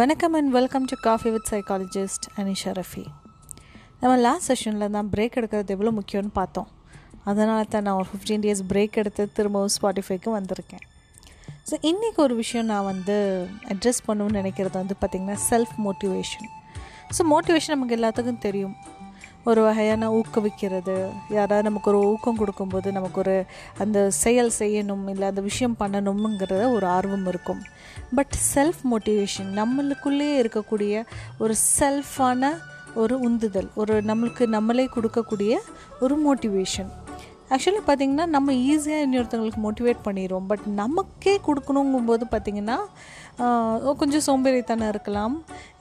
வணக்கம் and welcome to coffee with psychologist Anisha Rafi நம்ம last செஷனில் தான் பிரேக் எடுக்கிறது எவ்வளோ முக்கியம்னு பார்த்தோம். அதனால தான் நான் ஒரு ஃபிஃப்டீன் டேஸ் பிரேக் எடுத்து திரும்பவும் ஸ்பாட்டிஃபைக்கு வந்திருக்கேன். ஸோ இன்றைக்கி ஒரு விஷயம் நான் வந்து அட்ரஸ் பண்ணணும்னு நினைக்கிறது வந்து பார்த்திங்கன்னா செல்ஃப் மோட்டிவேஷன் ஸோ மோட்டிவேஷன் நமக்கு எல்லாத்துக்கும் தெரியும். ஒரு வகையான ஊக்குவிக்கிறது. யாராவது நமக்கு ஒரு ஊக்கம் கொடுக்கும்போது நமக்கு ஒரு அந்த செயல் செய்யணும் இல்லை அந்த விஷயம் பண்ணணுங்கிறத ஒரு ஆர்வம் இருக்கும். பட் செல்ஃப் மோட்டிவேஷன் நம்மளுக்குள்ளேயே இருக்கக்கூடிய ஒரு செல்ஃபான ஒரு உந்துதல் ஒரு நம்மளுக்கு நம்மளே கொடுக்கக்கூடிய ஒரு மோட்டிவேஷன் ஆக்சுவலி பார்த்திங்கன்னா நம்ம ஈஸியாக இன்னொருத்தவங்களுக்கு மோட்டிவேட் பண்ணிடுவோம் பட் நமக்கே கொடுக்கணுங்கும்போது பார்த்திங்கன்னா கொஞ்சம் சோம்பேறித்தனம் இருக்கலாம்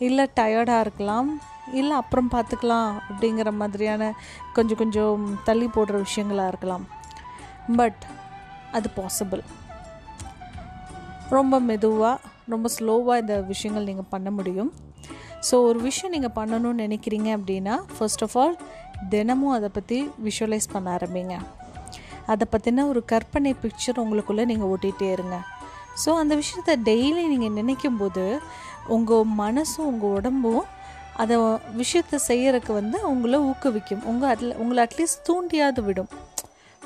இல்லை டயர்டாக இருக்கலாம். இல்லை அப்புறம் பார்த்துக்கலாம் அப்படிங்கிற மாதிரியான கொஞ்சம் கொஞ்சம் தள்ளி போடுற விஷயங்களாக இருக்கலாம். பட் அது பாசிபிள் ரொம்ப மெதுவாக ரொம்ப ஸ்லோவாக இந்த விஷயங்கள் நீங்கள் பண்ண முடியும். ஸோ ஒரு விஷயம் நீங்கள் பண்ணணும்னு நினைக்கிறீங்க அப்படின்னா ஃபர்ஸ்ட் ஆஃப் ஆல் தினமும் அதை பற்றி விஷுவலைஸ் பண்ண ஆரம்பிங்க. அதை பற்றின ஒரு கற்பனை பிக்சர் உங்களுக்குள்ளே நீங்கள் ஓட்டிகிட்டே இருங்க. ஸோ அந்த விஷயத்த டெய்லி நீங்கள் நினைக்கும் போது உங்கள் மனசும் உங்கள் உடம்பும் அதை விஷயத்தை செய்யறதுக்கு வந்து உங்களை ஊக்குவிக்கும். உங்கள் அட்ல உங்களை அட்லீஸ்ட் தூண்டியாவது விடும்.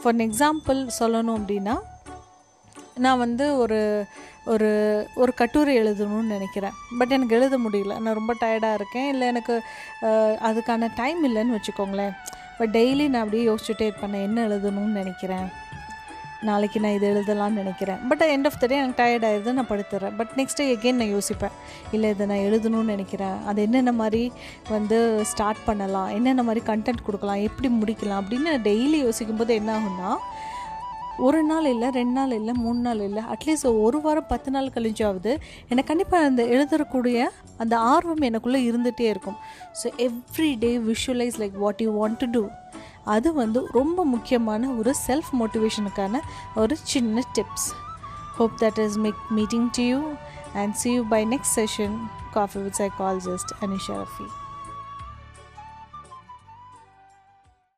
ஃபார் எக்ஸாம்பிள் சொல்லணும் அப்படின்னா நான் வந்து ஒரு ஒரு ஒரு கட்டுரை எழுதணும்னு நினைக்கிறேன். பட் எனக்கு எழுத முடியல. நான் ரொம்ப டயர்டாக இருக்கேன். இல்லை எனக்கு அதுக்கான டைம் இல்லைன்னு வச்சுக்கோங்களேன். பட் டெய்லி நான் அப்படியே யோசிச்சுட்டே இருப்பேன். நான் என்ன எழுதணும்னு நினைக்கிறேன்? நாளைக்கு நான் இது எழுதலாம்னு நினைக்கிறேன். But end of the day எனக்கு டயர்ட் ஆயிடுது நான் படுத்துறேன். பட் நெக்ஸ்ட் டே எகெயின் நான் யோசிப்பேன். இல்லை இதை நான் எழுதணும்னு நினைக்கிறேன். அது என்னென்ன மாதிரி வந்து ஸ்டார்ட் பண்ணலாம்? என்னென்ன மாதிரி கண்டென்ட் கொடுக்கலாம்? எப்படி முடிக்கலாம்? அப்படின்னு நான் டெய்லி யோசிக்கும் போது என்ன ஆகும்னா ஒரு நாள் இல்லை ரெண்டு நாள் இல்லை மூணு நாள் இல்லை அட்லீஸ்ட் ஒரு வாரம் பத்து நாள் கழிஞ்சாவது எனக்கு கண்டிப்பாக அந்த எழுதக்கூடிய அந்த ஆர்வம் எனக்குள்ளே இருந்துகிட்டே இருக்கும். So every day visualize like what you want to do அது வந்து ரொம்ப முக்கியமான ஒரு செல்ஃப் மோட்டிவேஷனுக்கான ஒரு சின்ன tips hope that is make meeting to you and see you by next session coffee with psychologist Anisha Rafi